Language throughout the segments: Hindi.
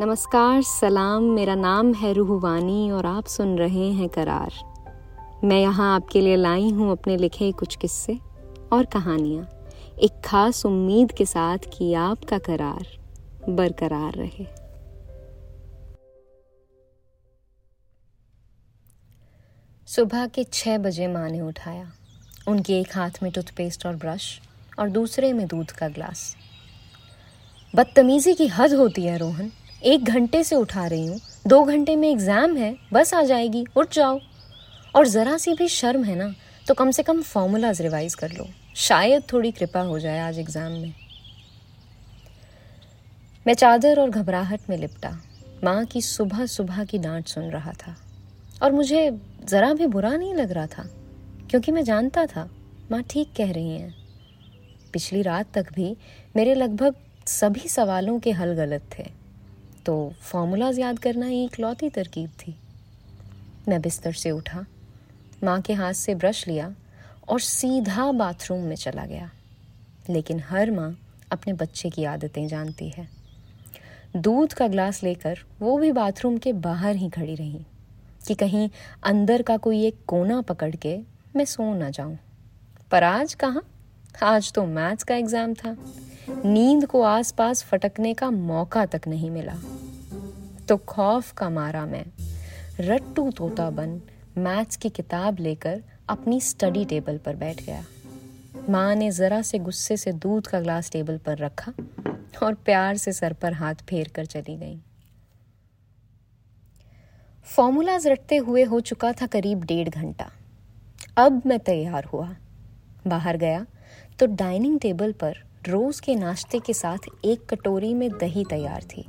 नमस्कार, सलाम। मेरा नाम है रूहवानी और आप सुन रहे हैं करार। मैं यहाँ आपके लिए लाई हूँ अपने लिखे कुछ किस्से और कहानियाँ। एक खास उम्मीद के साथ कि आपका करार बरकरार रहे। सुबह के छः बजे माँ ने उठाया। उनके एक हाथ में टूथपेस्ट और ब्रश और दूसरे में दूध का ग्लास। बदतमीजी की हद होती है, रोहन। एक घंटे से उठा रही हूँ। दो घंटे में एग्ज़ाम है, बस आ जाएगी, उठ जाओ। और ज़रा सी भी शर्म है ना तो कम से कम फॉर्मूलाज रिवाइज कर लो। शायद थोड़ी कृपा हो जाए आज एग्ज़ाम में। मैं चादर और घबराहट में लिपटा। माँ की सुबह सुबह की डांट सुन रहा था। और मुझे ज़रा भी बुरा नहीं लग रहा था, क्योंकि मैं जानता था, माँ ठीक कह रही हैं। पिछली रात तक भी मेरे लगभग सभी सवालों के हल गलत थे। तो फार्मूलाज याद करना ही इकलौती तरकीब थी। मैं बिस्तर से उठा, माँ के हाथ से ब्रश लिया और सीधा बाथरूम में चला गया। लेकिन हर माँ अपने बच्चे की आदतें जानती है। दूध का ग्लास लेकर वो भी बाथरूम के बाहर ही खड़ी रही कि कहीं अंदर का कोई एक कोना पकड़ के मैं सो ना जाऊँ। पर आज कहाँ? आज तो मैथ्स का एग्ज़ाम था। नींद को आसपास फटकने का मौका तक नहीं मिला। तो खौफ का मारा मैं। रट्टू तोता बन मैथ्स की किताब लेकर अपनी स्टडी टेबल पर बैठ गया। माँ ने ज़रा से गुस्से से दूध का ग्लास टेबल पर रखा और प्यार से सर पर हाथ फेर कर चली गई। फॉर्मूलाज रटते हुए हो चुका था करीब डेढ़ घंटा। अब मैं तैयार हुआ। बाहर गया तो डाइनिंग टेबल पर रोज के नाश्ते के साथ एक कटोरी में दही तैयार थी।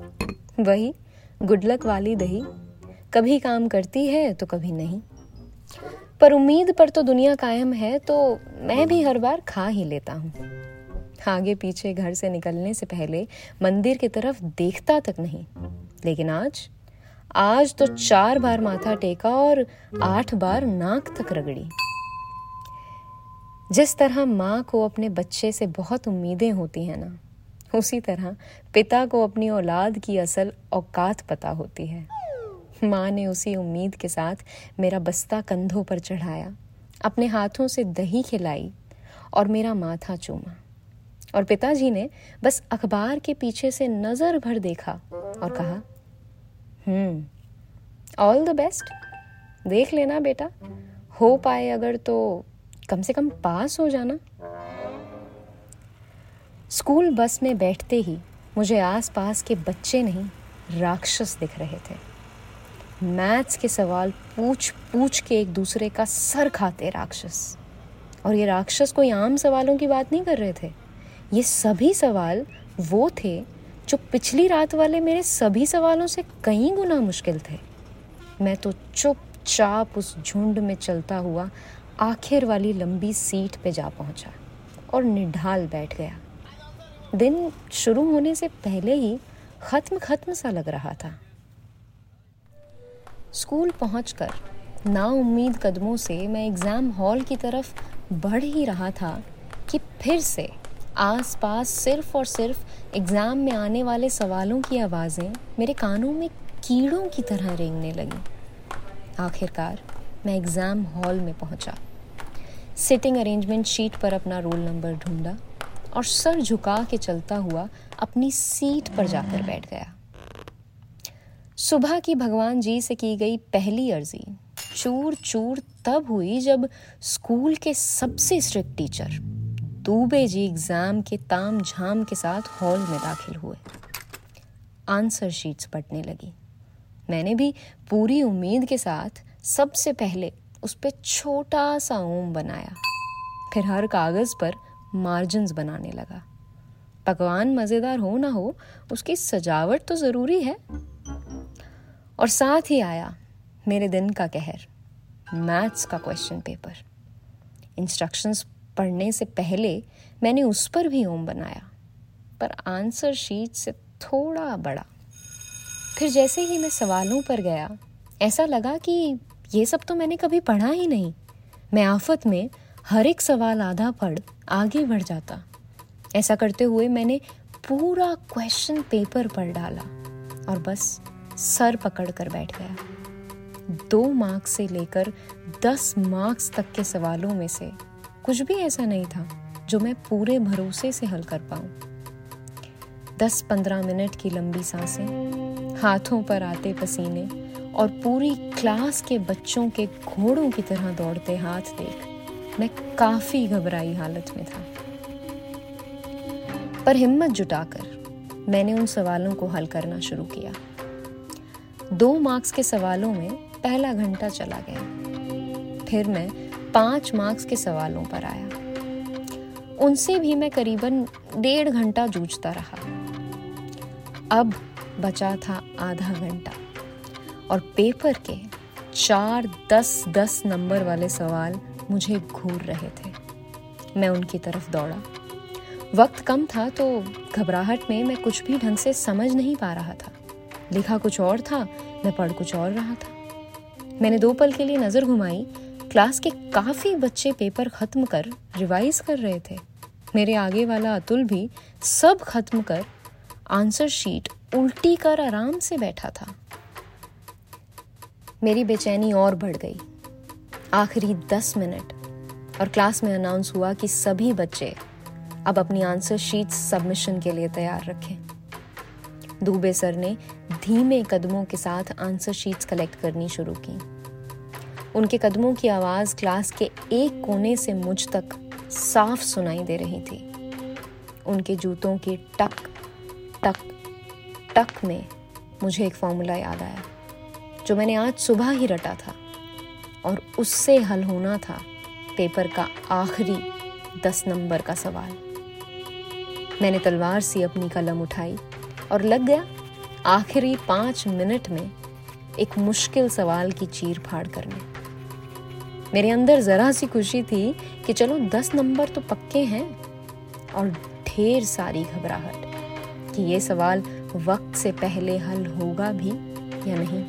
वही गुडलक वाली दही। कभी काम करती है तो कभी नहीं। पर उम्मीद पर तो दुनिया कायम है तो मैं भी हर बार खा ही लेता हूँ। आगे पीछे घर से निकलने से पहले मंदिर की तरफ़ देखता तक नहीं। लेकिन आज आज तो चार बार माथा टेका और आठ बार नाक तक रगड़ी। जिस तरह माँ को अपने बच्चे से बहुत उम्मीदें होती हैं ना उसी तरह पिता को अपनी औलाद की असल औकात पता होती है। माँ ने उसी उम्मीद के साथ मेरा बस्ता कंधों पर चढ़ाया, अपने हाथों से दही खिलाई और मेरा माथा चूमा। और पिताजी ने बस अखबार के पीछे से नज़र भर देखा और कहा हम्म ऑल द बेस्ट देख लेना बेटा, हो पाए अगर तो कम से कम पास हो जाना। स्कूल बस में बैठते ही मुझे आसपास के बच्चे नहीं, राक्षस दिख रहे थे। मैथ्स के सवाल पूछ पूछ के एक दूसरे का सर खाते राक्षस। और ये राक्षस कोई आम सवालों की बात नहीं कर रहे थे। ये सभी सवाल वो थे जो पिछली रात वाले मेरे सभी सवालों से कई गुना मुश्किल थे। मैं तो चुपचाप उस झुंड में चलता हुआ आखिर वाली लंबी सीट पे जा पहुँचा और निढाल बैठ गया। दिन शुरू होने से पहले ही खत्म खत्म सा लग रहा था। स्कूल पहुंचकर ना उम्मीद कदमों से मैं एग्ज़ाम हॉल की तरफ़ बढ़ ही रहा था कि फिर से आसपास सिर्फ़ और सिर्फ़ एग्ज़ाम में आने वाले सवालों की आवाज़ें मेरे कानों में कीड़ों की तरह रेंगने लगी। आखिरकार मैं एग्ज़ाम हॉल में पहुँचा। सिटिंग अरेंजमेंट शीट पर अपना रोल नंबर ढूंढा। और सर झुका के चलता हुआ अपनी सीट पर जाकर बैठ गया। सुबह की भगवान जी से की गई पहली अर्जी चूर चूर तब हुई जब स्कूल के सबसे strict teacher Dubey ji exam के ताम झाम के साथ हॉल में दाखिल हुए। आंसर शीट्स पढ़ने लगी। मैंने भी पूरी उम्मीद के साथ सबसे पहले उस पर छोटा सा ओम बनाया। फिर हर कागज़ पर मार्जिन बनाने लगा। पकवान मज़ेदार हो ना हो, उसकी सजावट तो ज़रूरी है। और साथ ही आया मेरे दिन का कहर, मैथ्स का क्वेश्चन पेपर। इंस्ट्रक्शंस पढ़ने से पहले मैंने उस पर भी ओम बनाया, पर आंसर शीट से थोड़ा बड़ा। फिर जैसे ही मैं सवालों पर गया, ऐसा लगा कि ये सब तो मैंने कभी पढ़ा ही नहीं। मैं आफत में हर एक सवाल आधा पढ़, आगे बढ़ जाता। ऐसा करते हुए मैंने पूरा क्वेश्चन पेपर पढ़ डाला और बस सर पकड़ कर बैठ गया। दो मार्क्स से लेकर दस मार्क्स तक के सवालों में से कुछ भी ऐसा नहीं था जो मैं पूरे भरोसे से हल कर पाऊँ। दस पंद्रह मिनट की लंबी साँसें, हाथों पर आते पसीने और पूरी क्लास के बच्चों के घोड़ों की तरह दौड़ते हाथ देख। मैं काफ़ी घबराई हालत में था। पर हिम्मत जुटाकर मैंने उन सवालों को हल करना शुरू किया। दो मार्क्स के सवालों में पहला घंटा चला गया। फिर मैं पाँच मार्क्स के सवालों पर आया। उनसे भी मैं करीबन डेढ़ घंटा जूझता रहा। अब बचा था आधा घंटा और पेपर के चार दस दस नंबर वाले सवाल मुझे घूर रहे थे। मैं उनकी तरफ़ दौड़ा। वक्त कम था तो घबराहट में मैं कुछ भी ढंग से समझ नहीं पा रहा था। लिखा कुछ और था, मैं पढ़ कुछ और रहा था। मैंने दो पल के लिए नज़र घुमाई। क्लास के काफ़ी बच्चे पेपर खत्म कर, रिवाइज कर रहे थे। मेरे आगे वाला अतुल भी सब खत्म कर, आंसर शीट उल्टी कर आराम से बैठा था। मेरी बेचैनी और बढ़ गई। आखिरी दस मिनट और क्लास में अनाउंस हुआ कि सभी बच्चे अब अपनी आंसर शीट सबमिशन के लिए तैयार रखें। दुबे सर ने धीमे कदमों के साथ आंसर शीट्स कलेक्ट करनी शुरू की। उनके कदमों की आवाज़ क्लास के एक कोने से मुझ तक साफ़ सुनाई दे रही थी। उनके जूतों की टक टक टक में मुझे एक फॉर्मूला याद आया, जो मैंने आज सुबह ही रटा था। और उससे हल होना था पेपर का आखिरी दस नंबर का सवाल। मैंने तलवार सी अपनी कलम उठाई और लग गया आखिरी पाँच मिनट में एक मुश्किल सवाल की चीर फाड़ करने। मेरे अंदर जरा सी खुशी थी कि चलो दस नंबर तो पक्के हैं और ढेर सारी घबराहट कि ये सवाल वक्त से पहले हल होगा भी या नहीं।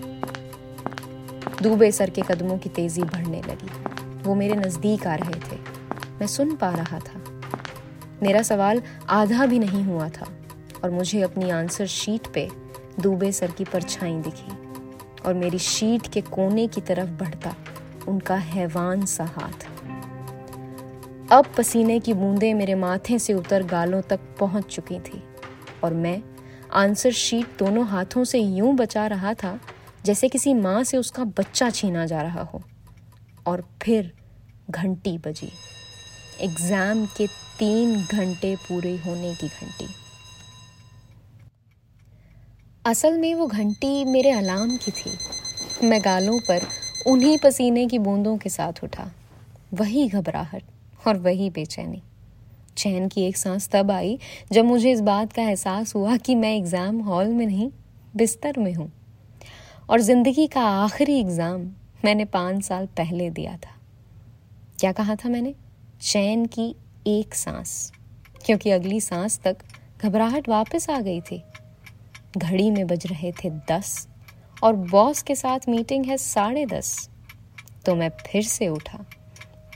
दुबे सर के कदमों की तेज़ी बढ़ने लगी। वो मेरे नज़दीक आ रहे थे। मैं सुन पा रहा था। मेरा सवाल आधा भी नहीं हुआ था और मुझे अपनी आंसर शीट पे दुबे सर की परछाई दिखी और मेरी शीट के कोने की तरफ़ बढ़ता उनका हैवान सा हाथ। अब पसीने की बूंदें मेरे माथे से उतर गालों तक पहुँच चुकी थी और मैं आंसर शीट दोनों हाथों से यूँ बचा रहा था जैसे किसी माँ से उसका बच्चा छीना जा रहा हो। और फिर घंटी बजी। एग्ज़ाम के तीन घंटे पूरे होने की घंटी। असल में वो घंटी मेरे अलार्म की थी। मैं गालों पर उन्हीं पसीने की बूंदों के साथ उठा। वही घबराहट और वही बेचैनी। चैन की एक सांस तब आई जब मुझे इस बात का एहसास हुआ कि मैं एग्ज़ाम हॉल में नहीं, बिस्तर में हूँ। और ज़िंदगी का आखिरी एग्ज़ाम मैंने पाँच साल पहले दिया था। क्या कहा था मैंने? चैन की एक सांस। क्योंकि अगली सांस तक घबराहट वापस आ गई थी। घड़ी में बज रहे थे दस और बॉस के साथ मीटिंग है साढ़े दस। तो मैं फिर से उठा।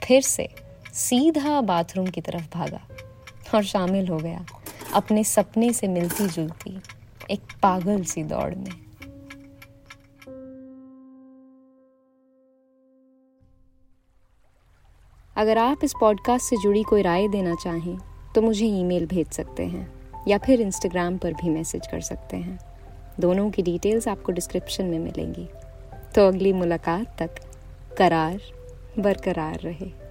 फिर से सीधा बाथरूम की तरफ़ भागा और शामिल हो गया। अपने सपने से मिलती जुलती एक पागल सी दौड़ में। अगर आप इस पॉडकास्ट से जुड़ी कोई राय देना चाहें तो मुझे ईमेल भेज सकते हैं, या फिर इंस्टाग्राम पर भी मैसेज कर सकते हैं। दोनों की डिटेल्स आपको डिस्क्रिप्शन में मिलेंगी। तो अगली मुलाकात तक, करार, बरकरार रहे।